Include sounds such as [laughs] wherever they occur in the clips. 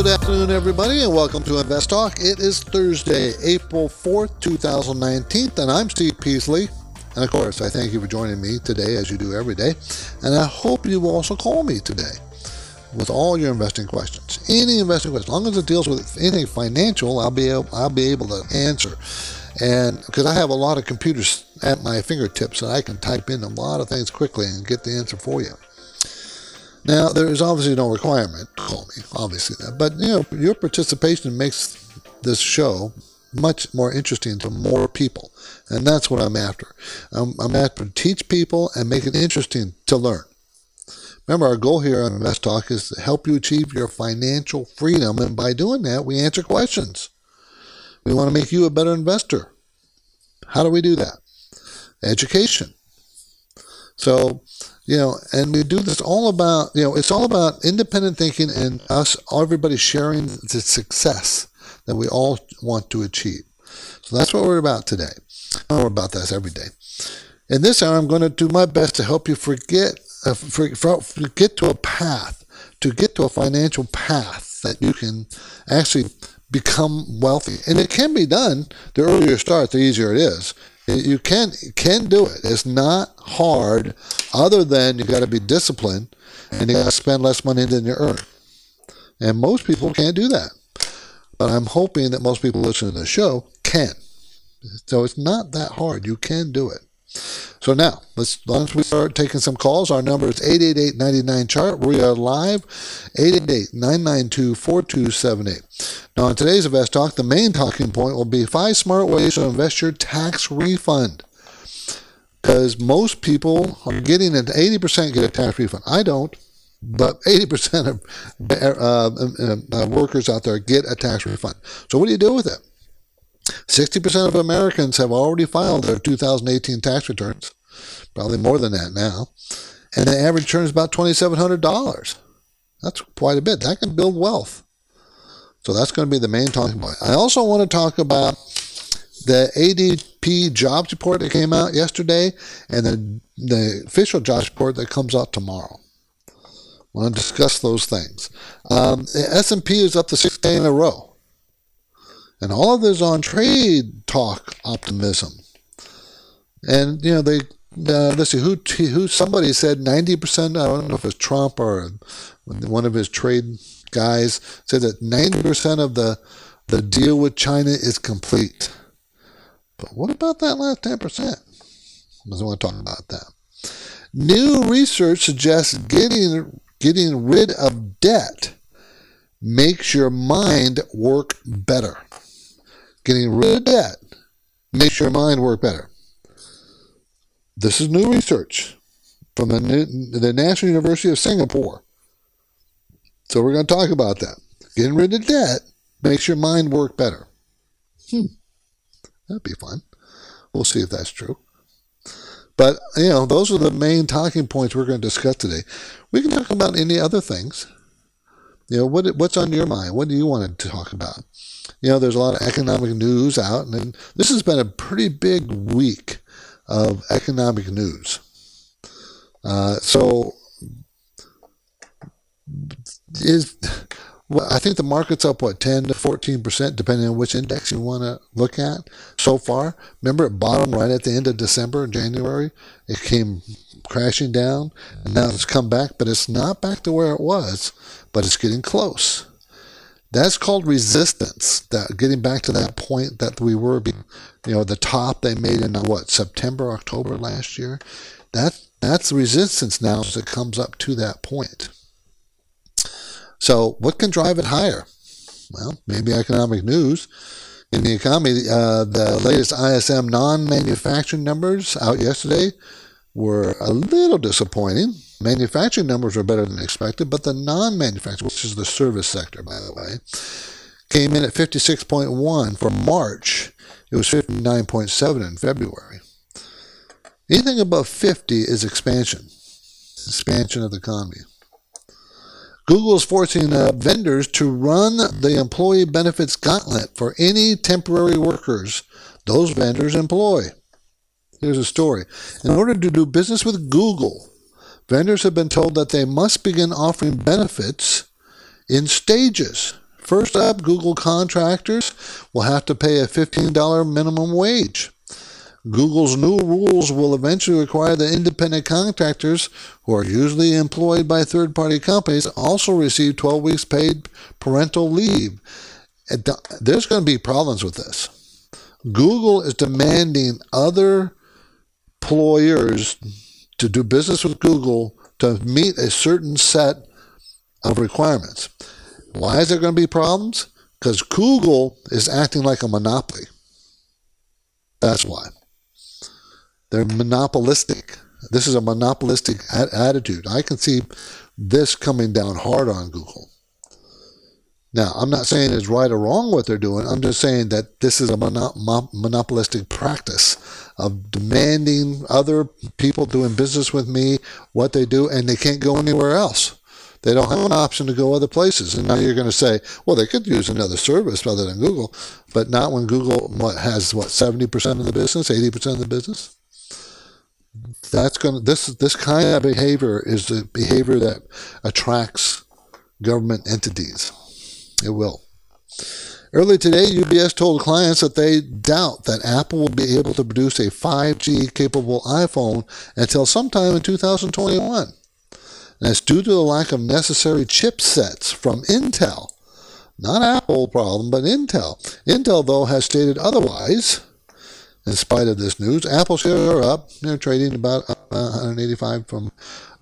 Good afternoon, everybody, and welcome to Invest Talk. It is Thursday, April 4th, 2019, and I'm Steve Peasley. And of course, I thank you for joining me today, as you do every day. And I hope you will also call me today with all your investing questions. Any investing question, as long as it deals with anything financial, I'll be able, I'll be able to answer. And because I have a lot of computers at my fingertips, and I can type in a lot of things quickly and get the answer for you. Now, there is obviously no requirement to call me, obviously that, but you know, your participation makes this show much more interesting to more people. And that's what I'm after. I'm, I'm after to teach people and make it interesting to learn. Remember, our goal here on Invest Talk is to help you achieve your financial freedom. And by doing that, we answer questions. We want to make you a better investor. How do we do that? Education. So, you know, and we do this all about, you know, it's all about independent thinking and us, everybody sharing the success that we all want to achieve. So that's what we're about today. we're about this every day. In this hour, I'm going to do my best to help you forget, uh, for, for, get to a path, to get to a financial path that you can actually become wealthy. And it can be done. The earlier you start, the easier it is. You can can do it. It's not hard, other than you got to be disciplined and you got to spend less money than you earn. And most people can't do that. But I'm hoping that most people listening to the show can. So it's not that hard. You can do it. So now, let's once we start taking some calls, our number is 888-99-CHART. We are live, 888-992-4278. Now, on today's Invest Talk, the main talking point will be five smart ways to invest your tax refund. Because most people are getting an 80% get a tax refund. I don't but 80% of uh, uh, workers out there get a tax refund. So what do you do with it? 60% of Americans have already filed their 2018 tax returns, probably more than that now, and the average return is about $2,700. That's quite a bit. That can build wealth. So that's going to be the main talking point. I also want to talk about the ADP jobs report that came out yesterday and the, the official jobs report that comes out tomorrow. I want to discuss those things. Um, S&P is up the sixth day in a row. And all of this on trade talk optimism. And, you know, they, uh, let's see, who, who, somebody said 90%, I don't know if it's Trump or one of his trade guys, said that 90% of the, the deal with China is complete. But what about that last 10%? I don't want to talk about that. New research suggests getting getting rid of debt makes your mind work better. Getting rid of debt makes your mind work better. This is new research from the, the National University of Singapore. So we're going to talk about that. Getting rid of debt makes your mind work better. Hmm. That'd be fun. We'll see if that's true. But, you know, those are the main talking points we're going to discuss today. We can talk about any other things. You know, what, what's on your mind? What do you want to talk about? You know, there's a lot of economic news out, and this has been a pretty big week of economic news. Uh, so, is well, I think the market's up, what, 10 to 14%, depending on which index you want to look at so far. Remember, it bottomed right at the end of December and January. It came crashing down, and now it's come back, but it's not back to where it was, but it's getting close. That's called resistance. That getting back to that point that we were, you know, the top they made in what September, October last year. That that's resistance now as it comes up to that point. So, what can drive it higher? Well, maybe economic news. In the economy, uh, the latest ISM non manufacturing numbers out yesterday were a little disappointing. Manufacturing numbers are better than expected, but the non-manufacturing, which is the service sector, by the way, came in at 56.1 for March. It was 59.7 in February. Anything above 50 is expansion, expansion of the economy. Google is forcing uh, vendors to run the employee benefits gauntlet for any temporary workers those vendors employ. Here's a story. In order to do business with Google, vendors have been told that they must begin offering benefits in stages. First up, Google contractors will have to pay a $15 minimum wage. Google's new rules will eventually require that independent contractors, who are usually employed by third party companies, also receive 12 weeks paid parental leave. There's going to be problems with this. Google is demanding other employers to do business with Google to meet a certain set of requirements. Why is there going to be problems? Because Google is acting like a monopoly. That's why. They're monopolistic. This is a monopolistic a- attitude. I can see this coming down hard on Google. Now, I'm not saying it's right or wrong what they're doing. I'm just saying that this is a monopolistic practice of demanding other people doing business with me what they do, and they can't go anywhere else. They don't have an option to go other places. And now you're going to say, well, they could use another service other than Google, but not when Google what, has what 70% of the business, 80% of the business that's going to this this kind of behavior is the behavior that attracts government entities. It will. Early today, UBS told clients that they doubt that Apple will be able to produce a 5G capable iPhone until sometime in 2021. And it's due to the lack of necessary chipsets from Intel. Not Apple problem, but Intel. Intel, though, has stated otherwise in spite of this news. Apple shares are up. They're trading about uh, 185 from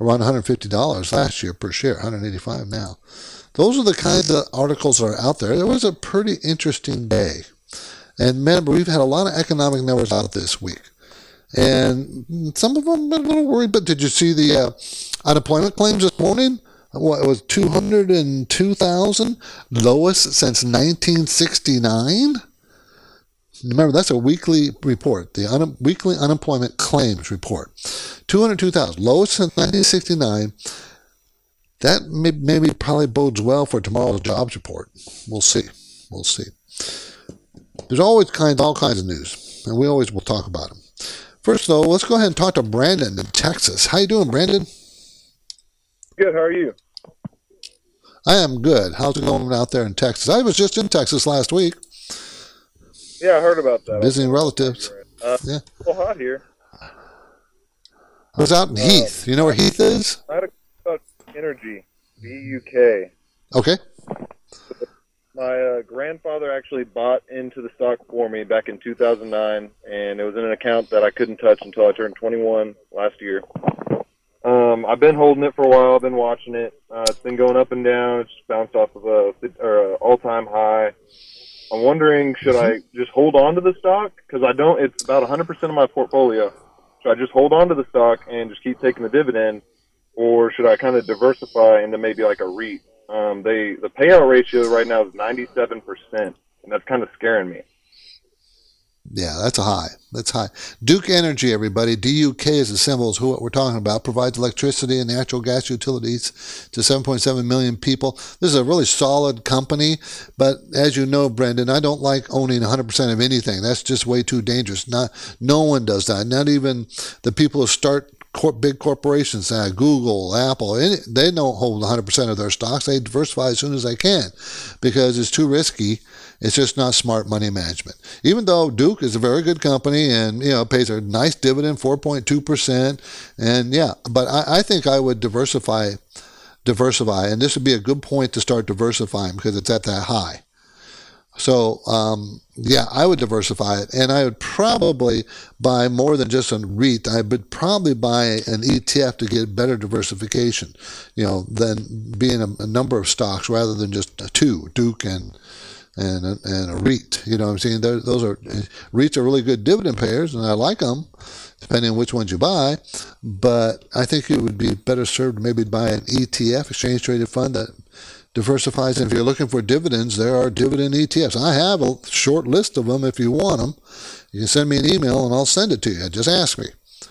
around $150 last year per share, 185 now. Those are the kinds of articles that are out there. It was a pretty interesting day. And remember, we've had a lot of economic numbers out this week. And some of them been a little worried, but did you see the uh, unemployment claims this morning? What, it was 202,000, lowest since 1969? Remember, that's a weekly report, the un- weekly unemployment claims report. 202,000, lowest since 1969. That may, maybe probably bodes well for tomorrow's jobs report. We'll see. We'll see. There's always kinds, all kinds of news, and we always will talk about them. First, though, let's go ahead and talk to Brandon in Texas. How you doing, Brandon? Good. How are you? I am good. How's it going out there in Texas? I was just in Texas last week. Yeah, I heard about that. Visiting relatives. Uh, yeah. Well, hot here. I was out in uh, Heath. You know where Heath is? I had a energy. D U K. Okay. My uh, grandfather actually bought into the stock for me back in 2009, and it was in an account that I couldn't touch until I turned 21 last year. Um, I've been holding it for a while. I've been watching it. Uh, it's been going up and down. It's bounced off of a, or a all-time high. I'm wondering, should I just hold on to the stock? Because I don't. It's about 100% of my portfolio. Should I just hold on to the stock and just keep taking the dividend, or should I kind of diversify into maybe like a REIT? Um, they the payout ratio right now is 97%, and that's kind of scaring me. Yeah, that's a high. That's high. Duke Energy, everybody. DUK is the symbol, is who what we're talking about. Provides electricity and natural gas utilities to 7.7 million people. This is a really solid company, but as you know, Brendan, I don't like owning 100% of anything. That's just way too dangerous. Not no one does that. Not even the people who start big corporations, uh, Google, Apple, any, they don't hold 100% of their stocks. They diversify as soon as they can because it's too risky it's just not smart money management. Even though Duke is a very good company and you know pays a nice dividend, 4.2 percent, and yeah, but I, I think I would diversify, diversify, and this would be a good point to start diversifying because it's at that high. So um, yeah, I would diversify it, and I would probably buy more than just a REIT. I would probably buy an ETF to get better diversification, you know, than being a, a number of stocks rather than just two, Duke and and a, and a REIT. You know what I'm saying? They're, those are REITs are really good dividend payers, and I like them. depending on which ones you buy. But I think it would be better served maybe buy an ETF, exchange traded fund that diversifies. And if you're looking for dividends, there are dividend ETFs. I have a short list of them if you want them. You can send me an email and I'll send it to you. Just ask me.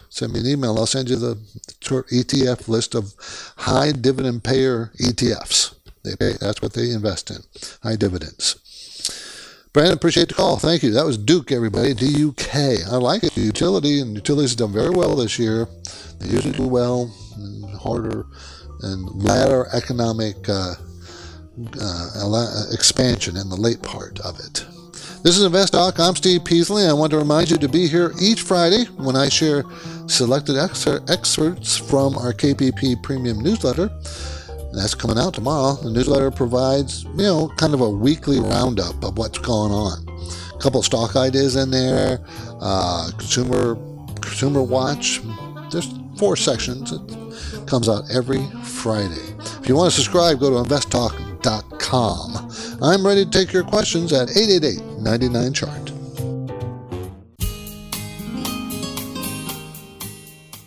Send me an email. I'll send you the short ETF list of high dividend payer ETFs. They pay, that's what they invest in, high dividends. Brandon, appreciate the call. Thank you. That was Duke, everybody. D U K. I like it. Utility and utilities have done very well this year. They usually do well harder and latter economic uh, uh, expansion in the late part of it. This is Invest Talk. I'm Steve Peasley. I want to remind you to be here each Friday when I share selected excerpts from our KPP Premium newsletter. That's coming out tomorrow. The newsletter provides, you know, kind of a weekly roundup of what's going on. A couple stock ideas in there, uh, consumer consumer watch. There's four sections. It comes out every Friday. If you want to subscribe, go to investtalk.com. I'm ready to take your questions at 888 99 chart.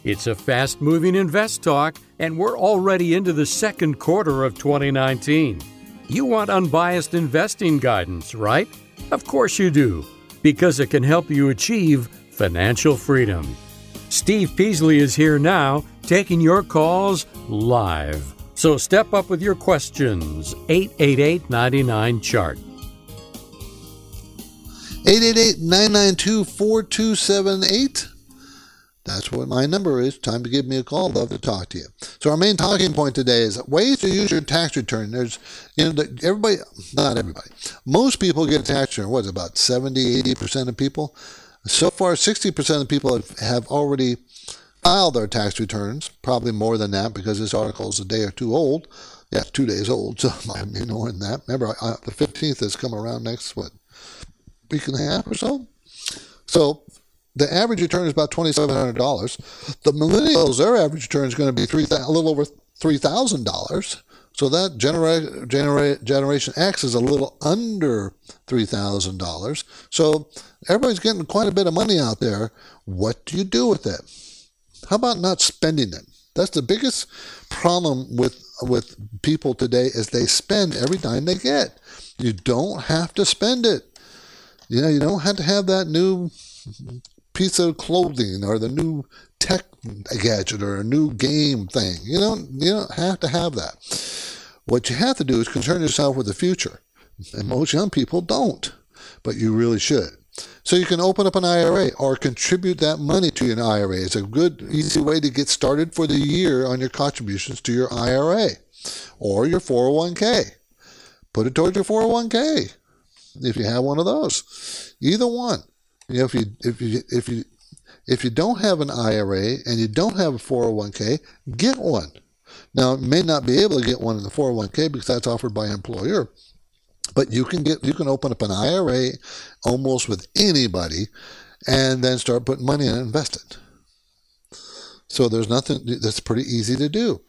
It's a fast moving invest talk, and we're already into the second quarter of 2019. You want unbiased investing guidance, right? Of course you do, because it can help you achieve financial freedom. Steve Peasley is here now, taking your calls live. So step up with your questions. 888 99 Chart. 888 992 4278. That's what my number is. Time to give me a call. Love to talk to you. So our main talking point today is ways to use your tax return. There's, you know, everybody, not everybody. Most people get a tax return. What is about 70, 80% of people? So far, 60% of people have, have already filed their tax returns. Probably more than that because this article is a day or two old. Yeah, two days old, [laughs] so more than that. Remember, I, the 15th has come around next, what, week and a half or so? So the average return is about $2,700. The millennials, their average return is going to be three, a little over $3,000. So that genera- genera- Generation X is a little under $3,000. So everybody's getting quite a bit of money out there. What do you do with it? How about not spending it? That's the biggest problem with with people today is they spend every dime they get. You don't have to spend it. You know, you don't have to have that new piece of clothing or the new tech gadget or a new game thing. You don't you don't have to have that. What you have to do is concern yourself with the future. And most young people don't, but you really should. So you can open up an IRA or contribute that money to an IRA. It's a good, easy way to get started for the year on your contributions to your IRA or your 401k. Put it towards your 401k if you have one of those. Either one. You know, if you if you if you if you don't have an IRA and you don't have a 401k, get one. Now, you may not be able to get one in the 401k because that's offered by employer, but you can get you can open up an IRA almost with anybody, and then start putting money in and invest it. So there's nothing that's pretty easy to do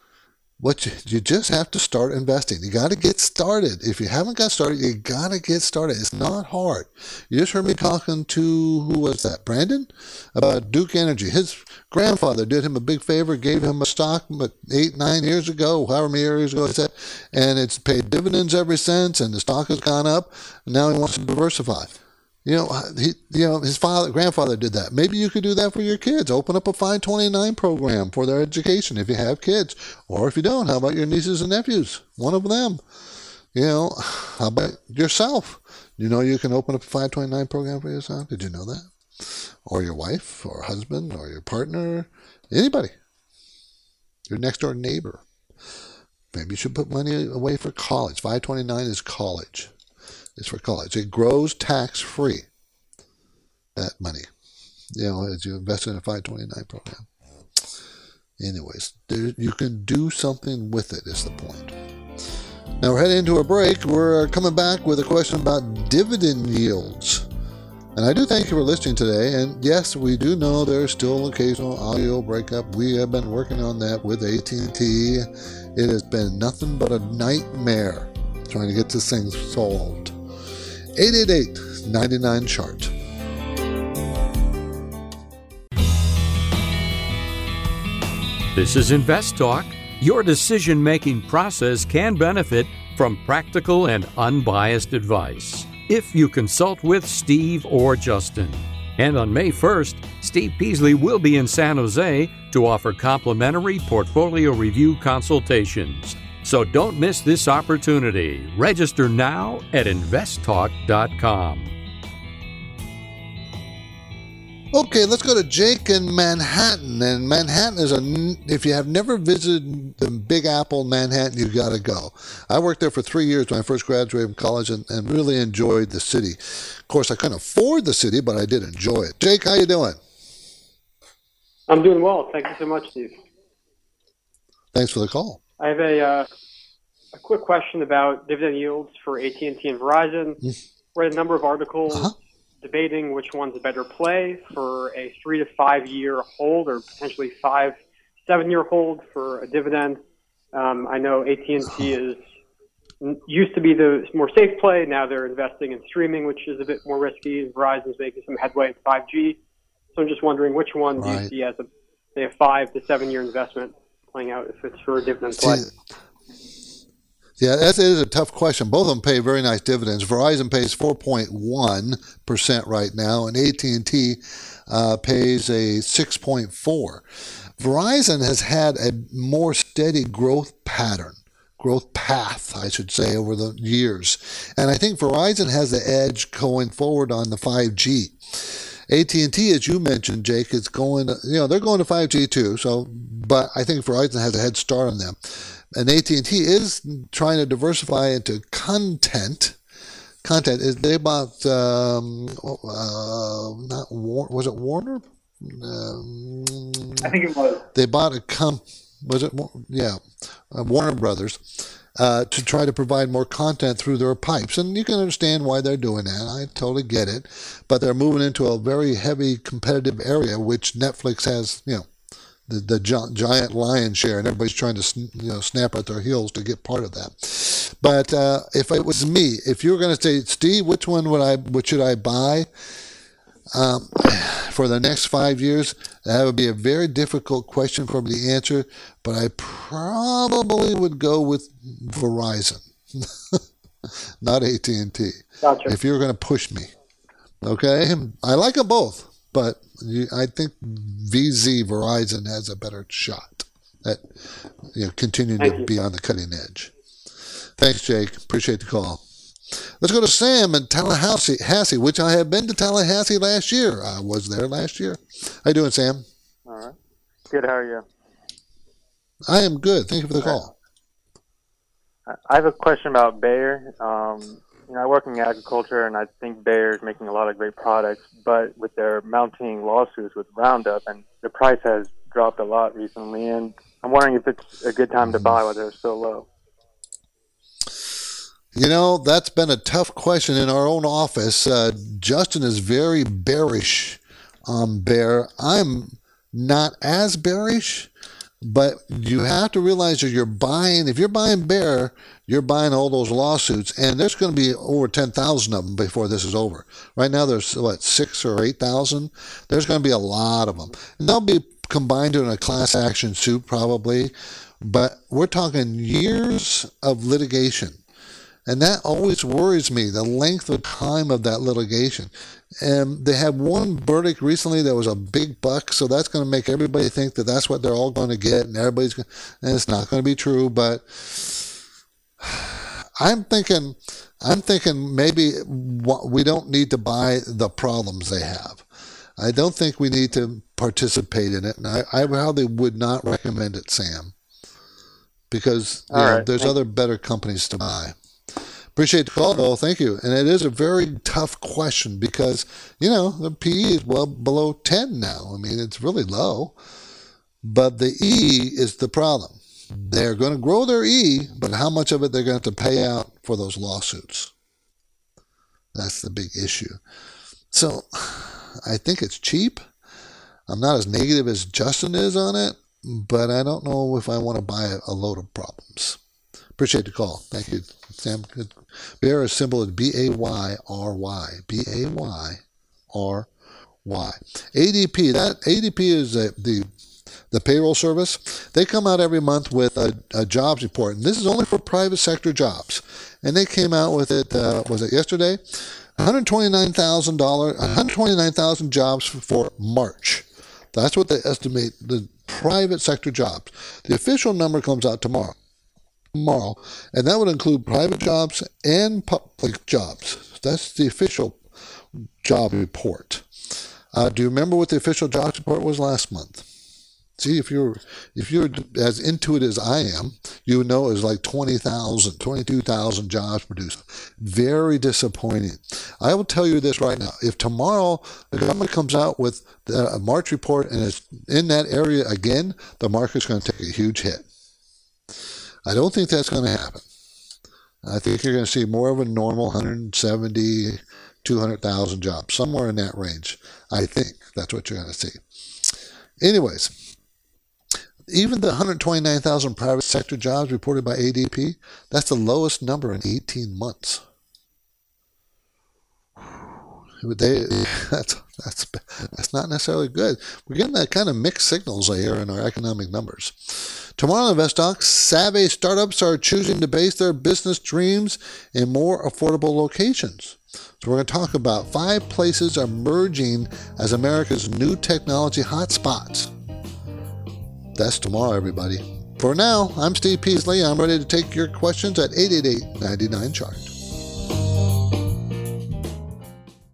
what you, you just have to start investing. You got to get started. If you haven't got started, you got to get started. It's not hard. You just heard me talking to who was that? Brandon about Duke Energy. His grandfather did him a big favor, gave him a stock eight, nine years ago, however many years ago he said, and it's paid dividends ever since, and the stock has gone up. Now he wants to diversify. You know, he, you know, his father, grandfather did that. Maybe you could do that for your kids. Open up a 529 program for their education if you have kids, or if you don't, how about your nieces and nephews? One of them. You know, how about yourself? You know, you can open up a 529 program for yourself. Did you know that? Or your wife, or husband, or your partner, anybody. Your next door neighbor. Maybe you should put money away for college. 529 is college is for college. It grows tax free, that money, you know, as you invest in a 529 program. Anyways, there, you can do something with it, is the point. Now we're heading into a break. We're coming back with a question about dividend yields. And I do thank you for listening today. And yes, we do know there's still occasional audio breakup. We have been working on that with AT&T. It has been nothing but a nightmare trying to get this thing solved. 888 99 chart. This is Invest Talk. Your decision making process can benefit from practical and unbiased advice if you consult with Steve or Justin. And on May 1st, Steve Peasley will be in San Jose to offer complimentary portfolio review consultations. So don't miss this opportunity. Register now at investtalk.com. Okay, let's go to Jake in Manhattan. And Manhattan is a, if you have never visited the Big Apple, Manhattan, you've got to go. I worked there for three years when I first graduated from college and, and really enjoyed the city. Of course, I couldn't afford the city, but I did enjoy it. Jake, how you doing? I'm doing well. Thank you so much, Steve. Thanks for the call. I have a, uh, a quick question about dividend yields for AT&T and Verizon. Mm. Read a number of articles. Uh-huh debating which one's a better play for a three to five year hold or potentially five seven year hold for a dividend. Um, I know AT and T is used to be the more safe play. Now they're investing in streaming, which is a bit more risky. Verizon's making some headway in 5G. So I'm just wondering which one right. do you see as a say a five to seven year investment playing out if it's for a dividend play. Yeah, that is a tough question. Both of them pay very nice dividends. Verizon pays 4.1% right now, and AT&T uh, pays a 6.4. Verizon has had a more steady growth pattern, growth path, I should say, over the years. And I think Verizon has the edge going forward on the 5G. AT&T, as you mentioned, Jake, is going. You know, they're going to 5G too. So, but I think Verizon has a head start on them and AT&T is trying to diversify into content. Content is they bought um, uh, not War, was it Warner? Um, I think it was. They bought a com. Was it yeah, uh, Warner Brothers. Uh, to try to provide more content through their pipes. And you can understand why they're doing that. I totally get it. But they're moving into a very heavy competitive area, which Netflix has, you know, the, the giant lion share, and everybody's trying to you know snap at their heels to get part of that. But uh, if it was me, if you were going to say, Steve, which one would I, what should I buy um, [sighs] for the next five years? That would be a very difficult question for me to answer, but I probably would go with Verizon, [laughs] not AT and T. Gotcha. If you were going to push me, okay, I like them both but I think VZ Verizon has a better shot at you know continuing Thank to you. be on the cutting edge. Thanks, Jake. Appreciate the call. Let's go to Sam in Tallahassee, which I have been to Tallahassee last year. I was there last year. How you doing, Sam? All right. Good. How are you? I am good. Thank you for the call. I have a question about Bayer. Um, you know, I work in agriculture, and I think Bayer is making a lot of great products. But with their mounting lawsuits with Roundup, and the price has dropped a lot recently, and I'm wondering if it's a good time to buy while they're so low. You know, that's been a tough question in our own office. Uh, Justin is very bearish on Bayer. I'm not as bearish. But you have to realize that you're buying, if you're buying Bayer, you're buying all those lawsuits, and there's going to be over 10,000 of them before this is over. Right now, there's what, six or 8,000? There's going to be a lot of them. And they'll be combined in a class action suit probably, but we're talking years of litigation. And that always worries me, the length of time of that litigation. And they had one verdict recently that was a big buck, so that's going to make everybody think that that's what they're all going to get, and everybody's going. And it's not going to be true, but [sighs] I'm thinking, I'm thinking maybe we don't need to buy the problems they have. I don't think we need to participate in it, and I, I probably would not recommend it, Sam, because know, right. there's other better companies to buy. Appreciate the call, though. Thank you. And it is a very tough question because, you know, the PE is well below 10 now. I mean, it's really low. But the E is the problem. They're going to grow their E, but how much of it they're going to have to pay out for those lawsuits? That's the big issue. So I think it's cheap. I'm not as negative as Justin is on it, but I don't know if I want to buy a load of problems. Appreciate the call. Thank you, Sam. Bayer is symbol is B A Y R Y. B A Y R Y. ADP. That ADP is a, the the payroll service, they come out every month with a, a jobs report, and this is only for private sector jobs. And they came out with it. Uh, was it yesterday? One hundred twenty-nine thousand dollars, one hundred twenty-nine thousand jobs for March. That's what they estimate the private sector jobs. The official number comes out tomorrow. Tomorrow, and that would include private jobs and public jobs. That's the official job report. Uh, do you remember what the official jobs report was last month? See, if you're if you're as into it as I am, you know it was like 20,000, 22,000 jobs produced. Very disappointing. I will tell you this right now. If tomorrow the government comes out with a March report and it's in that area again, the market's going to take a huge hit. I don't think that's going to happen. I think you're going to see more of a normal 170, 200,000 jobs, somewhere in that range. I think that's what you're going to see. Anyways, even the 129,000 private sector jobs reported by ADP, that's the lowest number in 18 months. They, [laughs] that's, that's, that's not necessarily good. We're getting that kind of mixed signals here in our economic numbers. Tomorrow on InvestTalk, savvy startups are choosing to base their business dreams in more affordable locations. So we're going to talk about five places emerging as America's new technology hotspots. That's tomorrow, everybody. For now, I'm Steve Peasley. I'm ready to take your questions at 888 99 Chart.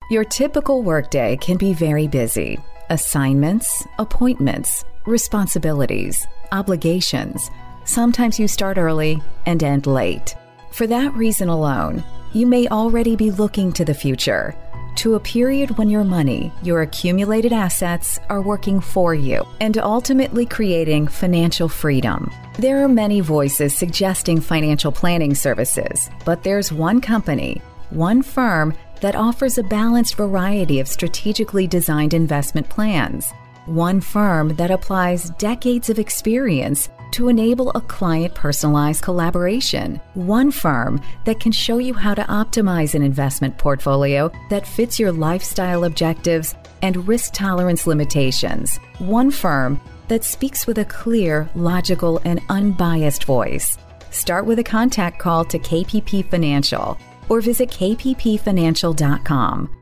Your typical workday can be very busy. Assignments, appointments, responsibilities, obligations. Sometimes you start early and end late. For that reason alone, you may already be looking to the future to a period when your money, your accumulated assets, are working for you and ultimately creating financial freedom. There are many voices suggesting financial planning services, but there's one company, one firm that offers a balanced variety of strategically designed investment plans. One firm that applies decades of experience to enable a client personalized collaboration. One firm that can show you how to optimize an investment portfolio that fits your lifestyle objectives and risk tolerance limitations. One firm that speaks with a clear, logical, and unbiased voice. Start with a contact call to KPP Financial or visit kppfinancial.com.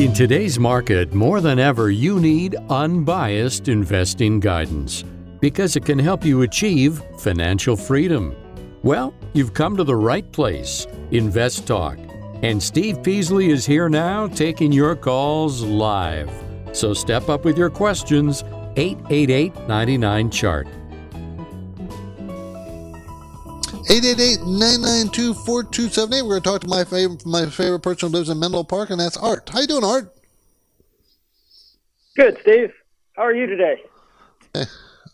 In today's market, more than ever, you need unbiased investing guidance because it can help you achieve financial freedom. Well, you've come to the right place, Invest Talk. And Steve Peasley is here now taking your calls live. So step up with your questions, 888 99 Chart. 888-992-4278. We're going to talk to my favorite my favorite person who lives in Menlo Park, and that's Art. How you doing, Art? Good, Steve. How are you today? [laughs]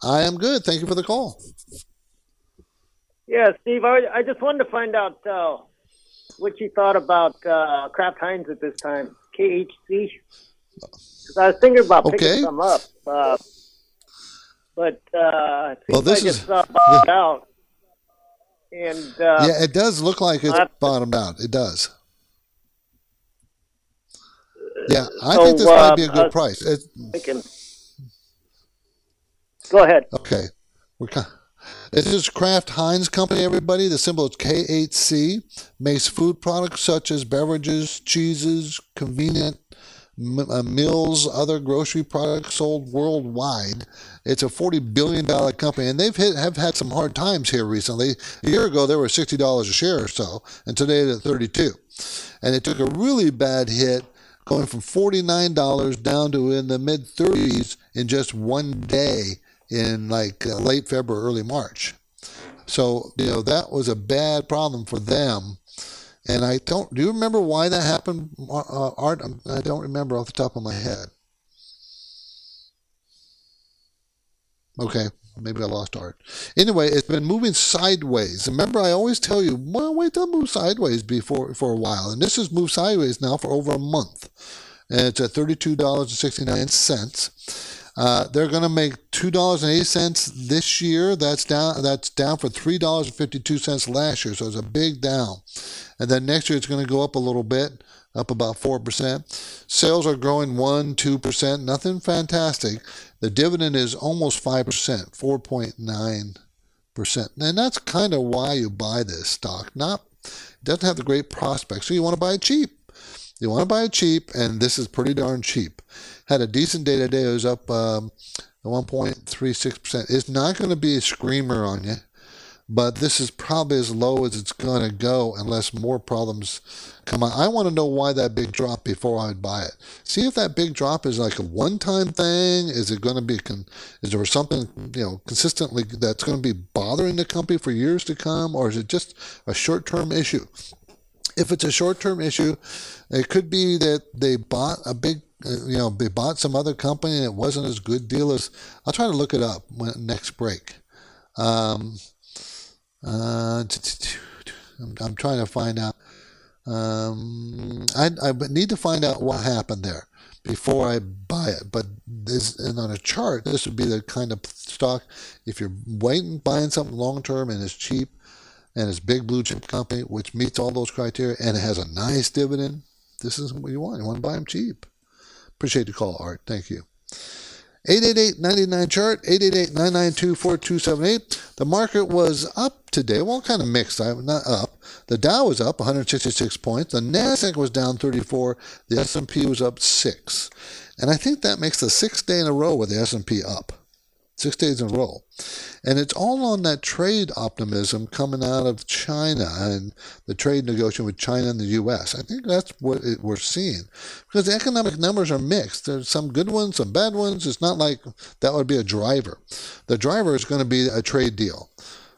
I am good. Thank you for the call. Yeah, Steve, I, I just wanted to find out uh, what you thought about uh, Kraft Heinz at this time, KHC. Because I was thinking about picking Okay. some up, uh, but uh, it Well, seems this like is- it's uh, bottomed out. And uh, yeah, it does look like it's uh, bottomed out. It does. Yeah, I so, think this uh, might be a good uh, price. It, thinking. Go ahead. okay, we're kind this is Kraft Heinz Company, everybody. The symbol is KHC. Makes food products such as beverages, cheeses, convenient uh, other grocery products sold worldwide. It's a $40 billion company, and they've hit, have had some hard times here recently. A year ago, they were $60 a share or so, and today they're at 32 And it took a really bad hit going from $49 down to in the mid 30s in just one day in like uh, late February, early March. So, you know, that was a bad problem for them. And I don't, do you remember why that happened, uh, Art? I don't remember off the top of my head. Okay, maybe I lost Art. Anyway, it's been moving sideways. Remember, I always tell you, well, wait till it moves sideways before for a while. And this has moved sideways now for over a month. And it's at $32.69. Uh, they're going to make two dollars and eight cents this year. That's down. That's down for three dollars and fifty-two cents last year. So it's a big down. And then next year it's going to go up a little bit. up about 4%. Sales are growing 1 2%, nothing fantastic. The dividend is almost 5%, 4.9%. And that's kind of why you buy this stock. Not it doesn't have the great prospects, so you want to buy it cheap. You want to buy it cheap, and this is pretty darn cheap. Had a decent day today. It was up um, 1.36%. It's not going to be a screamer on you, but this is probably as low as it's going to go unless more problems come on. I want to know why that big drop before I would buy it. See if that big drop is like a one-time thing. Is it going to be? Con- is there something you know consistently that's going to be bothering the company for years to come, or is it just a short-term issue? If it's a short-term issue, it could be that they bought a big uh, you know, they bought some other company and it wasn't as good deal as. I'll try to look it up when, next break. Um, uh, I'm, I'm, trying to find out. Um, I, I need to find out what happened there before I buy it. But this, and on a chart, this would be the kind of stock. If you're waiting, buying something long term and it's cheap, and it's big blue chip company which meets all those criteria, and it has a nice dividend, this is what you want. You want to buy them cheap. Appreciate the call, Art. Thank you. 888-99 chart 888-992-4278 the market was up today. Well kind of mixed. I'm not up. The dow was up 166 points. The nasdaq was down 34 the s&p was up 6 and i think that makes the sixth day in a row with the s&p up six days in a row. And it's all on that trade optimism coming out of China and the trade negotiation with China and the U.S. I think that's what it, we're seeing because the economic numbers are mixed. There's some good ones, some bad ones. It's not like that would be a driver. The driver is going to be a trade deal.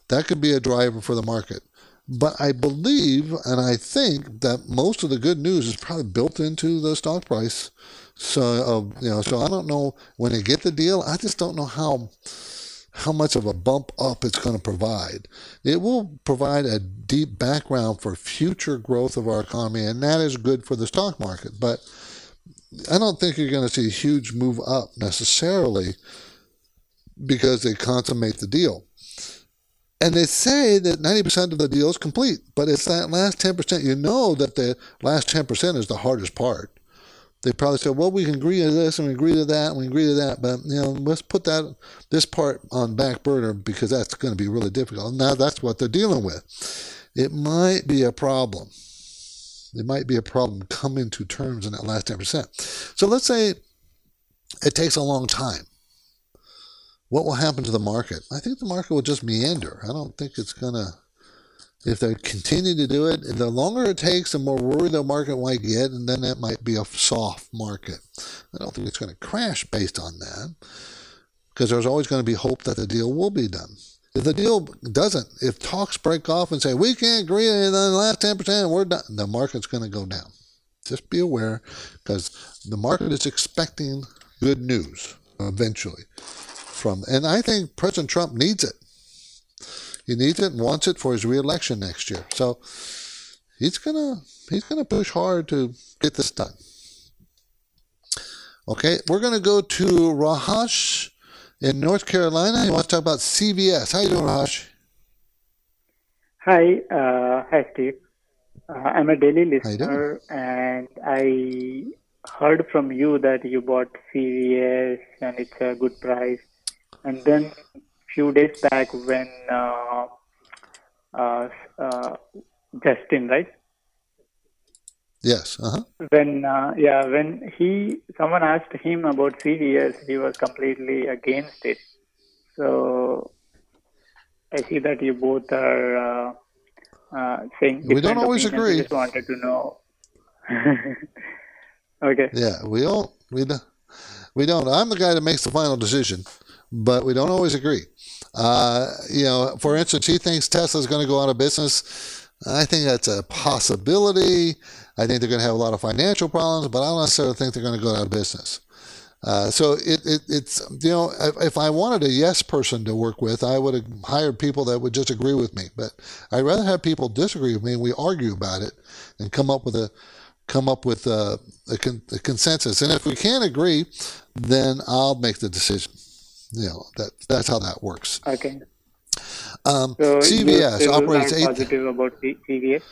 That could be a driver for the market. But I believe and I think that most of the good news is probably built into the stock price so uh, you know, so I don't know when they get the deal. I just don't know how how much of a bump up it's going to provide. It will provide a deep background for future growth of our economy, and that is good for the stock market. But I don't think you're going to see a huge move up necessarily because they consummate the deal. And they say that 90% of the deal is complete, but it's that last 10%. You know that the last 10% is the hardest part they probably said, well, we can agree to this and we agree to that and we agree to that, but you know, let's put that this part on back burner because that's going to be really difficult. Now that's what they're dealing with. It might be a problem. It might be a problem coming to terms in that last 10%. So let's say it takes a long time. What will happen to the market? I think the market will just meander. I don't think it's going to if they continue to do it, the longer it takes, the more worried the market might get, and then that might be a soft market. I don't think it's going to crash based on that because there's always going to be hope that the deal will be done. If the deal doesn't, if talks break off and say we can't agree on the last 10%, we're done, the market's going to go down. Just be aware because the market is expecting good news eventually from, and I think President Trump needs it. He needs it and wants it for his reelection next year. So he's gonna he's gonna push hard to get this done. Okay, we're gonna go to Rahash in North Carolina. He wants to talk about CVS. How you doing, Rahash? Hi, uh, hi, Steve. Uh, I'm a daily listener, and I heard from you that you bought CVS and it's a good price. And then few days back when uh, uh, uh, Justin, right? Yes. Uh-huh. When uh, yeah, when he someone asked him about CVS, he was completely against it. So I see that you both are uh, uh, saying we don't always agree. I just wanted to know. [laughs] okay. Yeah, we don't. We don't. We don't. I'm the guy that makes the final decision, but we don't always agree. Uh, you know, for instance, he thinks Tesla is going to go out of business. I think that's a possibility. I think they're going to have a lot of financial problems, but I don't necessarily think they're going to go out of business. Uh, so it, it, it's you know if, if, I wanted a yes person to work with, I would have hired people that would just agree with me. But I'd rather have people disagree with me and we argue about it and come up with a come up with a, a, con, a consensus. And if we can't agree, then I'll make the decision you know that that's how that works. Okay. Um, so CVS operates eight. Positive about CVS.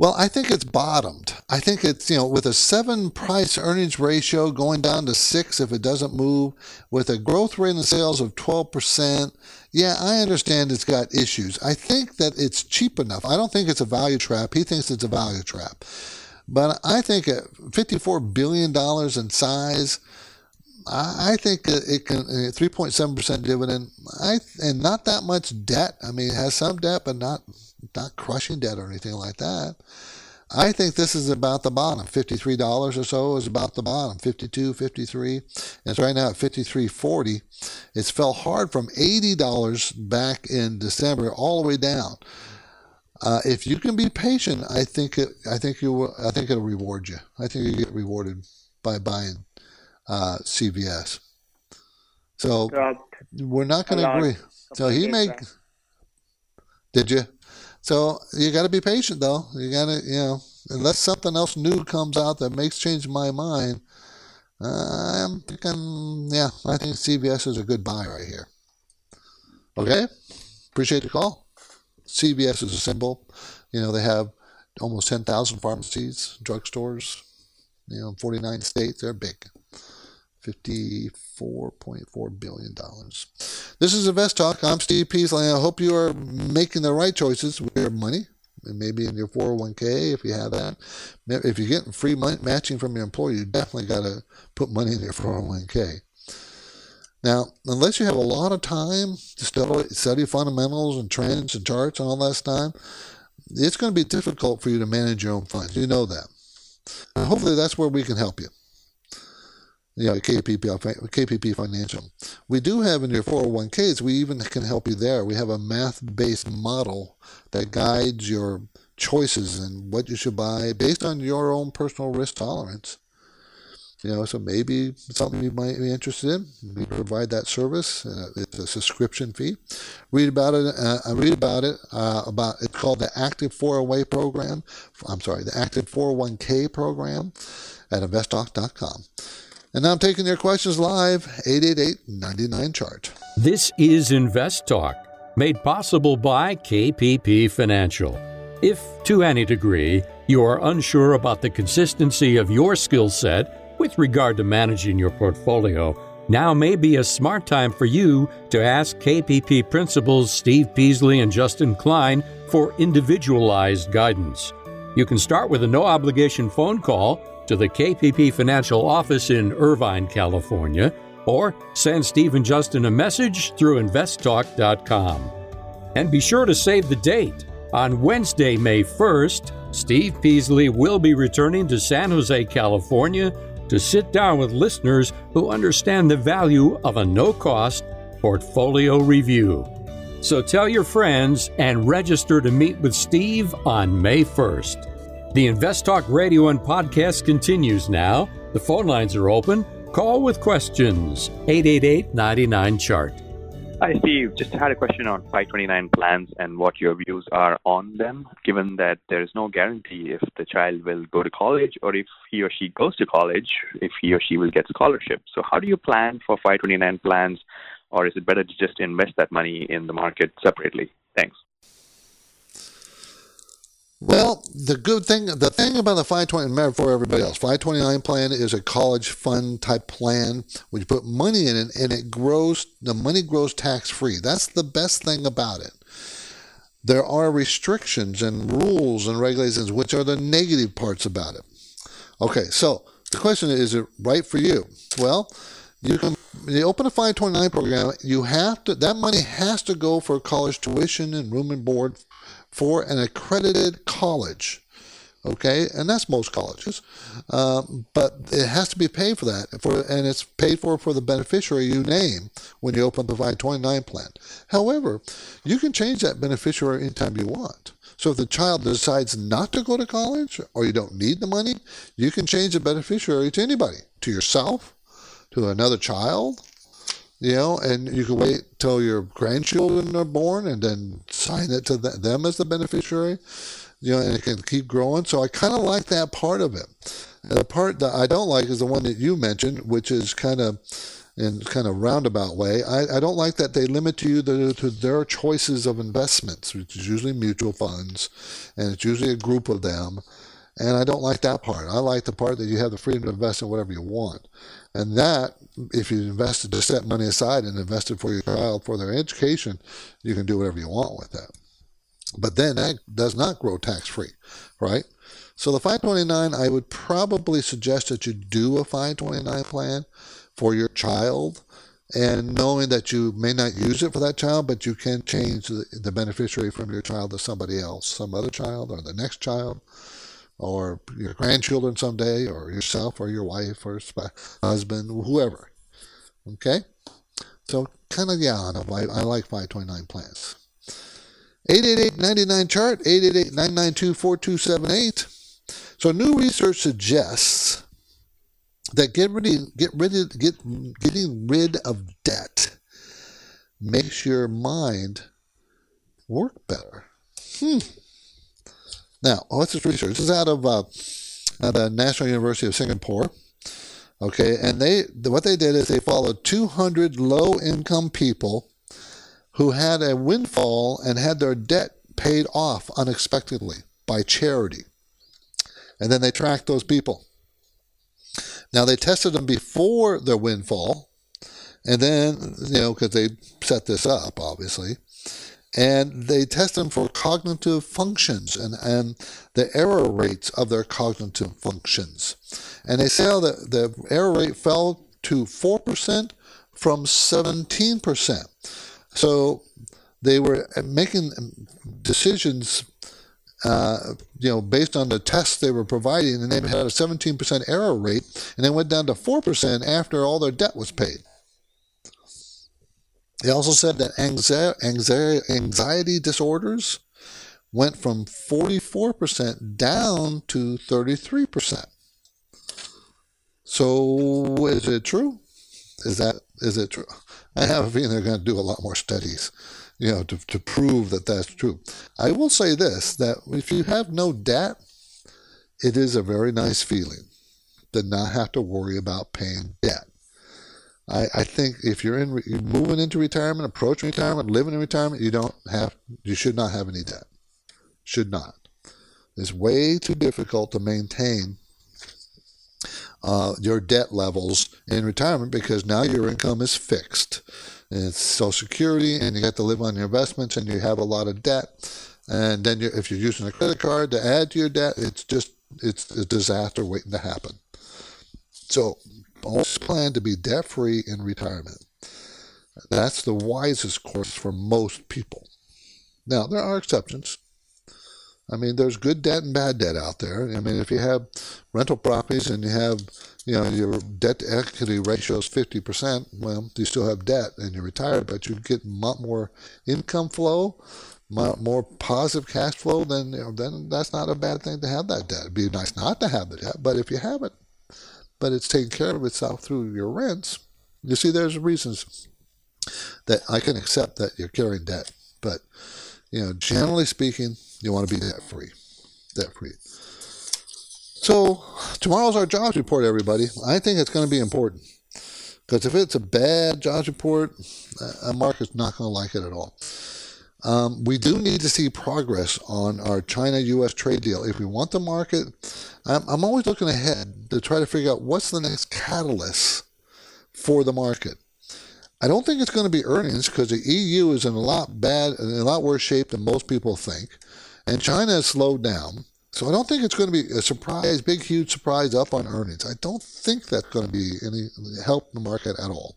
Well, I think it's bottomed. I think it's, you know, with a seven price earnings ratio going down to six if it doesn't move, with a growth rate in sales of 12%. Yeah, I understand it's got issues. I think that it's cheap enough. I don't think it's a value trap. He thinks it's a value trap. But I think at $54 billion in size, I think it can 3.7% dividend. I and not that much debt. I mean, it has some debt, but not not crushing debt or anything like that. I think this is about the bottom. $53 or so is about the bottom. 52, 53. And it's right now at 53.40. It's fell hard from $80 back in December all the way down. Uh, if you can be patient, I think it. I think you. Will, I think it'll reward you. I think you get rewarded by buying uh, CVS. So we're not going to agree. So he made. Did you? So you got to be patient, though. You got to, you know, unless something else new comes out that makes change my mind. Uh, I'm thinking, yeah, I think CVS is a good buy right here. Okay, appreciate the call. CVS is a symbol. You know, they have almost 10,000 pharmacies, drugstores, you know, 49 states. They're big. $54.4 billion. This is Invest Talk. I'm Steve Peasley. I hope you are making the right choices with your money. And maybe in your 401k, if you have that. If you're getting free money, matching from your employer, you definitely got to put money in your 401k. Now, unless you have a lot of time to study, fundamentals and trends and charts and all that stuff, it's going to be difficult for you to manage your own funds. You know that. And hopefully, that's where we can help you you know, KPP, KPP Financial. We do have in your 401ks, we even can help you there. We have a math based model that guides your choices and what you should buy based on your own personal risk tolerance. You know, so maybe something you might be interested in. We provide that service. Uh, it's a subscription fee. Read about it. Uh, read about it. Uh, about it's called the Active 401 program. I'm sorry, the Active 401k program at investtalk.com. And now I'm taking your questions live, 888-99-CHART. This is Invest Talk, made possible by KPP Financial. If, to any degree, you are unsure about the consistency of your skill set with regard to managing your portfolio, now may be a smart time for you to ask KPP principals Steve Peasley and Justin Klein for individualized guidance. You can start with a no obligation phone call to the KPP Financial office in Irvine, California, or send Steve and Justin a message through investtalk.com. And be sure to save the date. On Wednesday, May 1st, Steve Peasley will be returning to San Jose, California to sit down with listeners who understand the value of a no cost portfolio review. So tell your friends and register to meet with Steve on May 1st. The Invest Talk radio and podcast continues now. The phone lines are open. Call with questions 888 99 Chart. Hi, Steve. Just had a question on 529 plans and what your views are on them, given that there is no guarantee if the child will go to college or if he or she goes to college, if he or she will get scholarship. So, how do you plan for 529 plans, or is it better to just invest that money in the market separately? Thanks. Well, the good thing, the thing about the 520, remember for everybody else, 529 plan is a college fund type plan where you put money in it and it grows, the money grows tax free. That's the best thing about it. There are restrictions and rules and regulations, which are the negative parts about it. Okay, so the question is, is it right for you? Well, you can you open a 529 program, you have to that money has to go for college tuition and room and board for an accredited college. Okay, and that's most colleges, um, but it has to be paid for that, for and it's paid for for the beneficiary you name when you open the 529 plan. However, you can change that beneficiary anytime you want. So if the child decides not to go to college or you don't need the money, you can change the beneficiary to anybody, to yourself, to another child, you know, and you can wait till your grandchildren are born and then sign it to them as the beneficiary, you know, and it can keep growing. So I kind of like that part of it. And the part that I don't like is the one that you mentioned, which is kind of, in kind of roundabout way. I, I don't like that they limit you to, to their choices of investments, which is usually mutual funds, and it's usually a group of them. And I don't like that part. I like the part that you have the freedom to invest in whatever you want. And that, if you invested to set money aside and invested for your child for their education, you can do whatever you want with that. But then that does not grow tax free, right? So the 529, I would probably suggest that you do a 529 plan for your child and knowing that you may not use it for that child, but you can change the, the beneficiary from your child to somebody else, some other child or the next child or your grandchildren someday, or yourself, or your wife, or husband, whoever. Okay? So, kind of, yeah, I, I like 529 plans. 888-99 chart 888-992-4278 so new research suggests that get rid of, get rid of, get, getting rid of debt makes your mind work better hmm now, what's this research? This is out of uh, the National University of Singapore. Okay, and they what they did is they followed 200 low-income people who had a windfall and had their debt paid off unexpectedly by charity, and then they tracked those people. Now they tested them before their windfall, and then you know because they set this up obviously, and they test them for cognitive functions and, and the error rates of their cognitive functions. And they say that the error rate fell to 4% from 17%. So they were making decisions uh, you know, based on the tests they were providing, and they had a 17% error rate, and then went down to 4% after all their debt was paid. They also said that anxiety, anxiety disorders went from 44% down to 33%. So is it true? Is that is it true? I have a feeling they're going to do a lot more studies, you know, to, to prove that that's true. I will say this: that if you have no debt, it is a very nice feeling to not have to worry about paying debt. I, I think if you're in you're moving into retirement, approaching retirement, living in retirement, you don't have you should not have any debt. Should not. It's way too difficult to maintain uh, your debt levels in retirement because now your income is fixed. It's Social Security, and you have to live on your investments, and you have a lot of debt. And then if you're using a credit card to add to your debt, it's just it's a disaster waiting to happen. So always plan to be debt free in retirement. That's the wisest course for most people. Now, there are exceptions. I mean, there's good debt and bad debt out there. I mean, if you have rental properties and you have, you know, your debt to equity ratio is 50%, well, you still have debt and you're retired, but you get a lot more income flow, more positive cash flow, then, you know, then that's not a bad thing to have that debt. It'd be nice not to have the debt, but if you have it, but it's taking care of itself through your rents. You see, there's reasons that I can accept that you're carrying debt, but you know, generally speaking, you want to be debt free, debt free. So tomorrow's our jobs report, everybody. I think it's going to be important because if it's a bad jobs report, uh, a market's not going to like it at all. Um, we do need to see progress on our China US trade deal. If we want the market, I'm, I'm always looking ahead to try to figure out what's the next catalyst for the market. I don't think it's going to be earnings because the EU is in a lot bad, in a lot worse shape than most people think, and China has slowed down. So I don't think it's going to be a surprise, big, huge surprise up on earnings. I don't think that's going to be any help the market at all.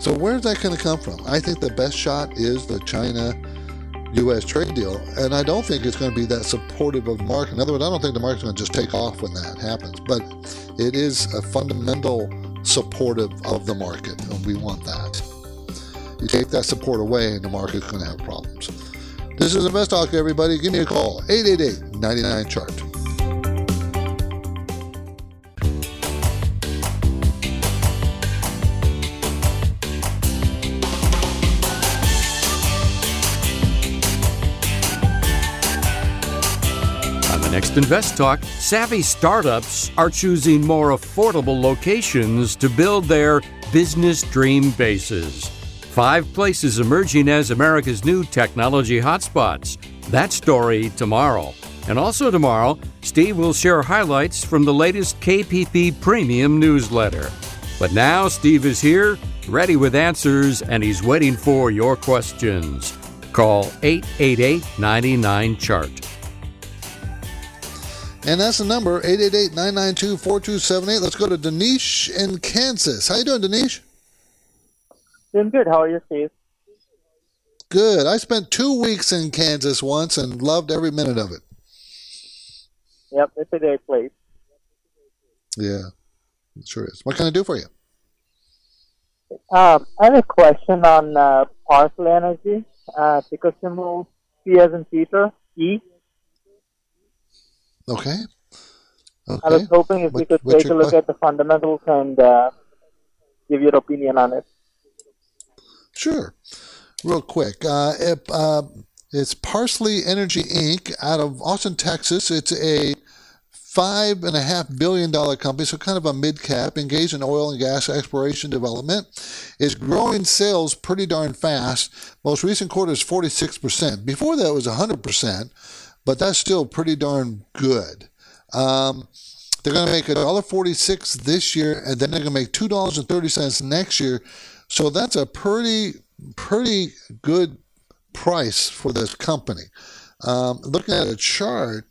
So where's that going to come from? I think the best shot is the China U.S. trade deal, and I don't think it's going to be that supportive of the market. In other words, I don't think the market's going to just take off when that happens, but it is a fundamental supportive of the market, and we want that. You take that support away, and the market's going to have problems. This is Invest Talk, everybody. Give me a call, 888 99 Chart. Next Invest Talk, savvy startups are choosing more affordable locations to build their business dream bases. Five places emerging as America's new technology hotspots. That story tomorrow. And also tomorrow, Steve will share highlights from the latest KPP Premium newsletter. But now Steve is here, ready with answers, and he's waiting for your questions. Call 888 99 Chart. And that's the number 888-992-4278. Let's go to Danish in Kansas. How you doing, Danish? Doing good. How are you, Steve? Good. I spent two weeks in Kansas once and loved every minute of it. Yep, it's a great place. Yeah, it sure is. What can I do for you? Um, I have a question on uh, Parsley Energy, uh, ticker symbol P as in Peter, E. Okay. okay. I was hoping if what, we could take a look at the fundamentals and uh, give your opinion on it. Sure. Real quick. Uh, it, uh, it's Parsley Energy Inc. out of Austin, Texas. It's a five and a half billion dollar company, so kind of a mid cap, engaged in oil and gas exploration development. Is growing sales pretty darn fast. Most recent quarter is 46%. Before that was 100%, but that's still pretty darn good. Um, they're going to make $1.46 this year, and then they're going to make $2.30 next year. So that's a pretty, pretty good price for this company. Um, looking at a chart,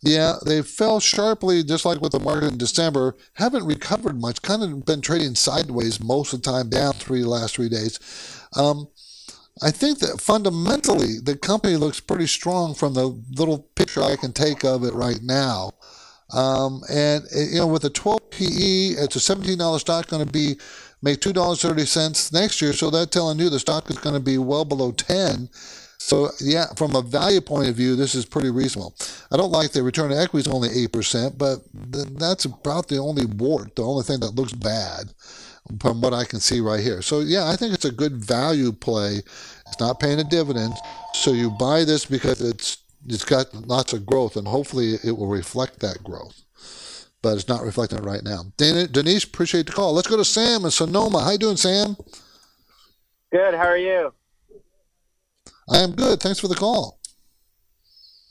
yeah, they fell sharply, just like with the market in December. Haven't recovered much. Kind of been trading sideways most of the time, down three last three days. Um, I think that fundamentally the company looks pretty strong from the little picture I can take of it right now. Um, and you know, with a 12 PE, it's a $17 stock going to be make two dollars thirty cents next year. So that's telling you the stock is going to be well below 10. So yeah, from a value point of view, this is pretty reasonable. I don't like the return on equity is only eight percent, but that's about the only wart, the only thing that looks bad from what I can see right here. So yeah, I think it's a good value play. It's not paying a dividend, so you buy this because it's it's got lots of growth, and hopefully it will reflect that growth. But it's not reflecting it right now. Denise, appreciate the call. Let's go to Sam in Sonoma. How you doing, Sam? Good. How are you? I am good. Thanks for the call.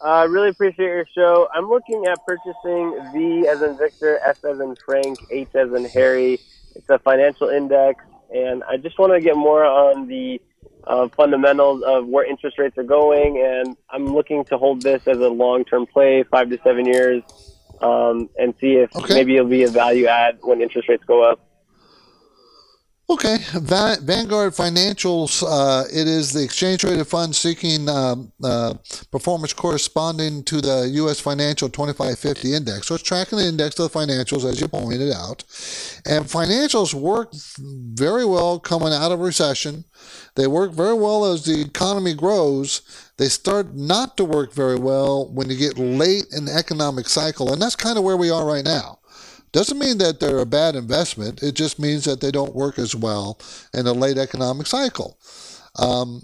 I uh, really appreciate your show. I'm looking at purchasing V as in Victor, S as in Frank, H as in Harry. It's a financial index, and I just want to get more on the uh, fundamentals of where interest rates are going. And I'm looking to hold this as a long-term play, five to seven years, um, and see if okay. maybe it'll be a value add when interest rates go up. Okay, Vanguard Financials. Uh, it is the exchange traded fund seeking um, uh, performance corresponding to the U.S. Financial 2550 index. So it's tracking the index of the financials, as you pointed out. And financials work very well coming out of recession. They work very well as the economy grows. They start not to work very well when you get late in the economic cycle, and that's kind of where we are right now. Doesn't mean that they're a bad investment. It just means that they don't work as well in a late economic cycle. Um,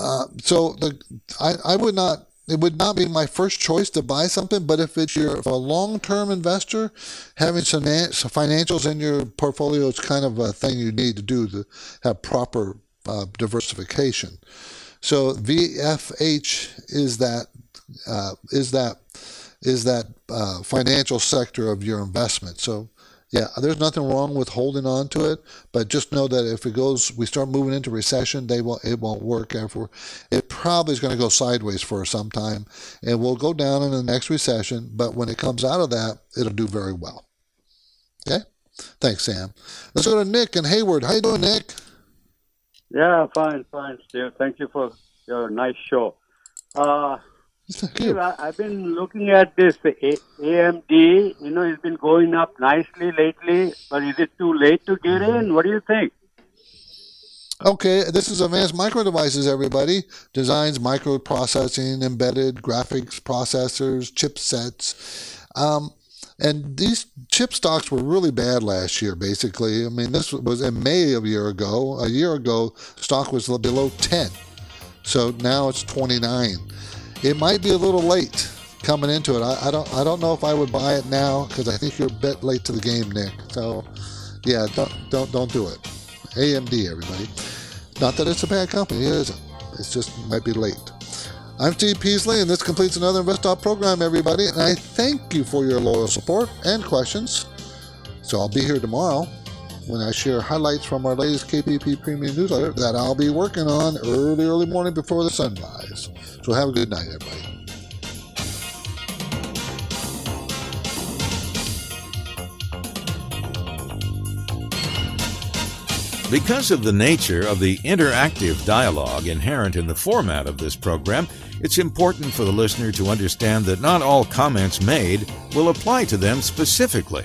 uh, so the I, I would not it would not be my first choice to buy something, but if it's your if a long term investor, having some financials in your portfolio is kind of a thing you need to do to have proper uh, diversification. So VFH is that uh, is that is that uh, financial sector of your investment. So, yeah, there's nothing wrong with holding on to it, but just know that if it goes, we start moving into recession, they will it won't work. Ever, it probably is going to go sideways for some time, and we'll go down in the next recession. But when it comes out of that, it'll do very well. Okay, thanks, Sam. Let's go to Nick and Hayward. How you doing, Nick? Yeah, fine, fine, Steve. Thank you for your nice show. Uh, Steve, I, have been looking at this AMD. You know, it's been going up nicely lately, but is it too late to get in? What do you think? Okay, this is Advanced Micro Devices, everybody. Designs microprocessing, embedded graphics processors, chipsets. Um, and these chip stocks were really bad last year, basically. I mean, this was in May of a year ago. A year ago, stock was below 10. So now it's 29. It might be a little late, coming into it. I, I don't I don't know if I would buy it now because I think you're a bit late to the game, Nick. So yeah, don't don't don't do it. AMD, everybody. Not that it's a bad company, it isn't. It's just might be late. I'm Steve Peasley, and this completes another InvestTalk program, everybody. And I thank you for your loyal support and questions. So I'll be here tomorrow when I share highlights from our latest KPP Premium newsletter that I'll be working on early, early morning before the sunrise. So have a good night, everybody. Because of the nature of the interactive dialogue inherent in the format of this program, it's important for the listener to understand that not all comments made will apply to them specifically.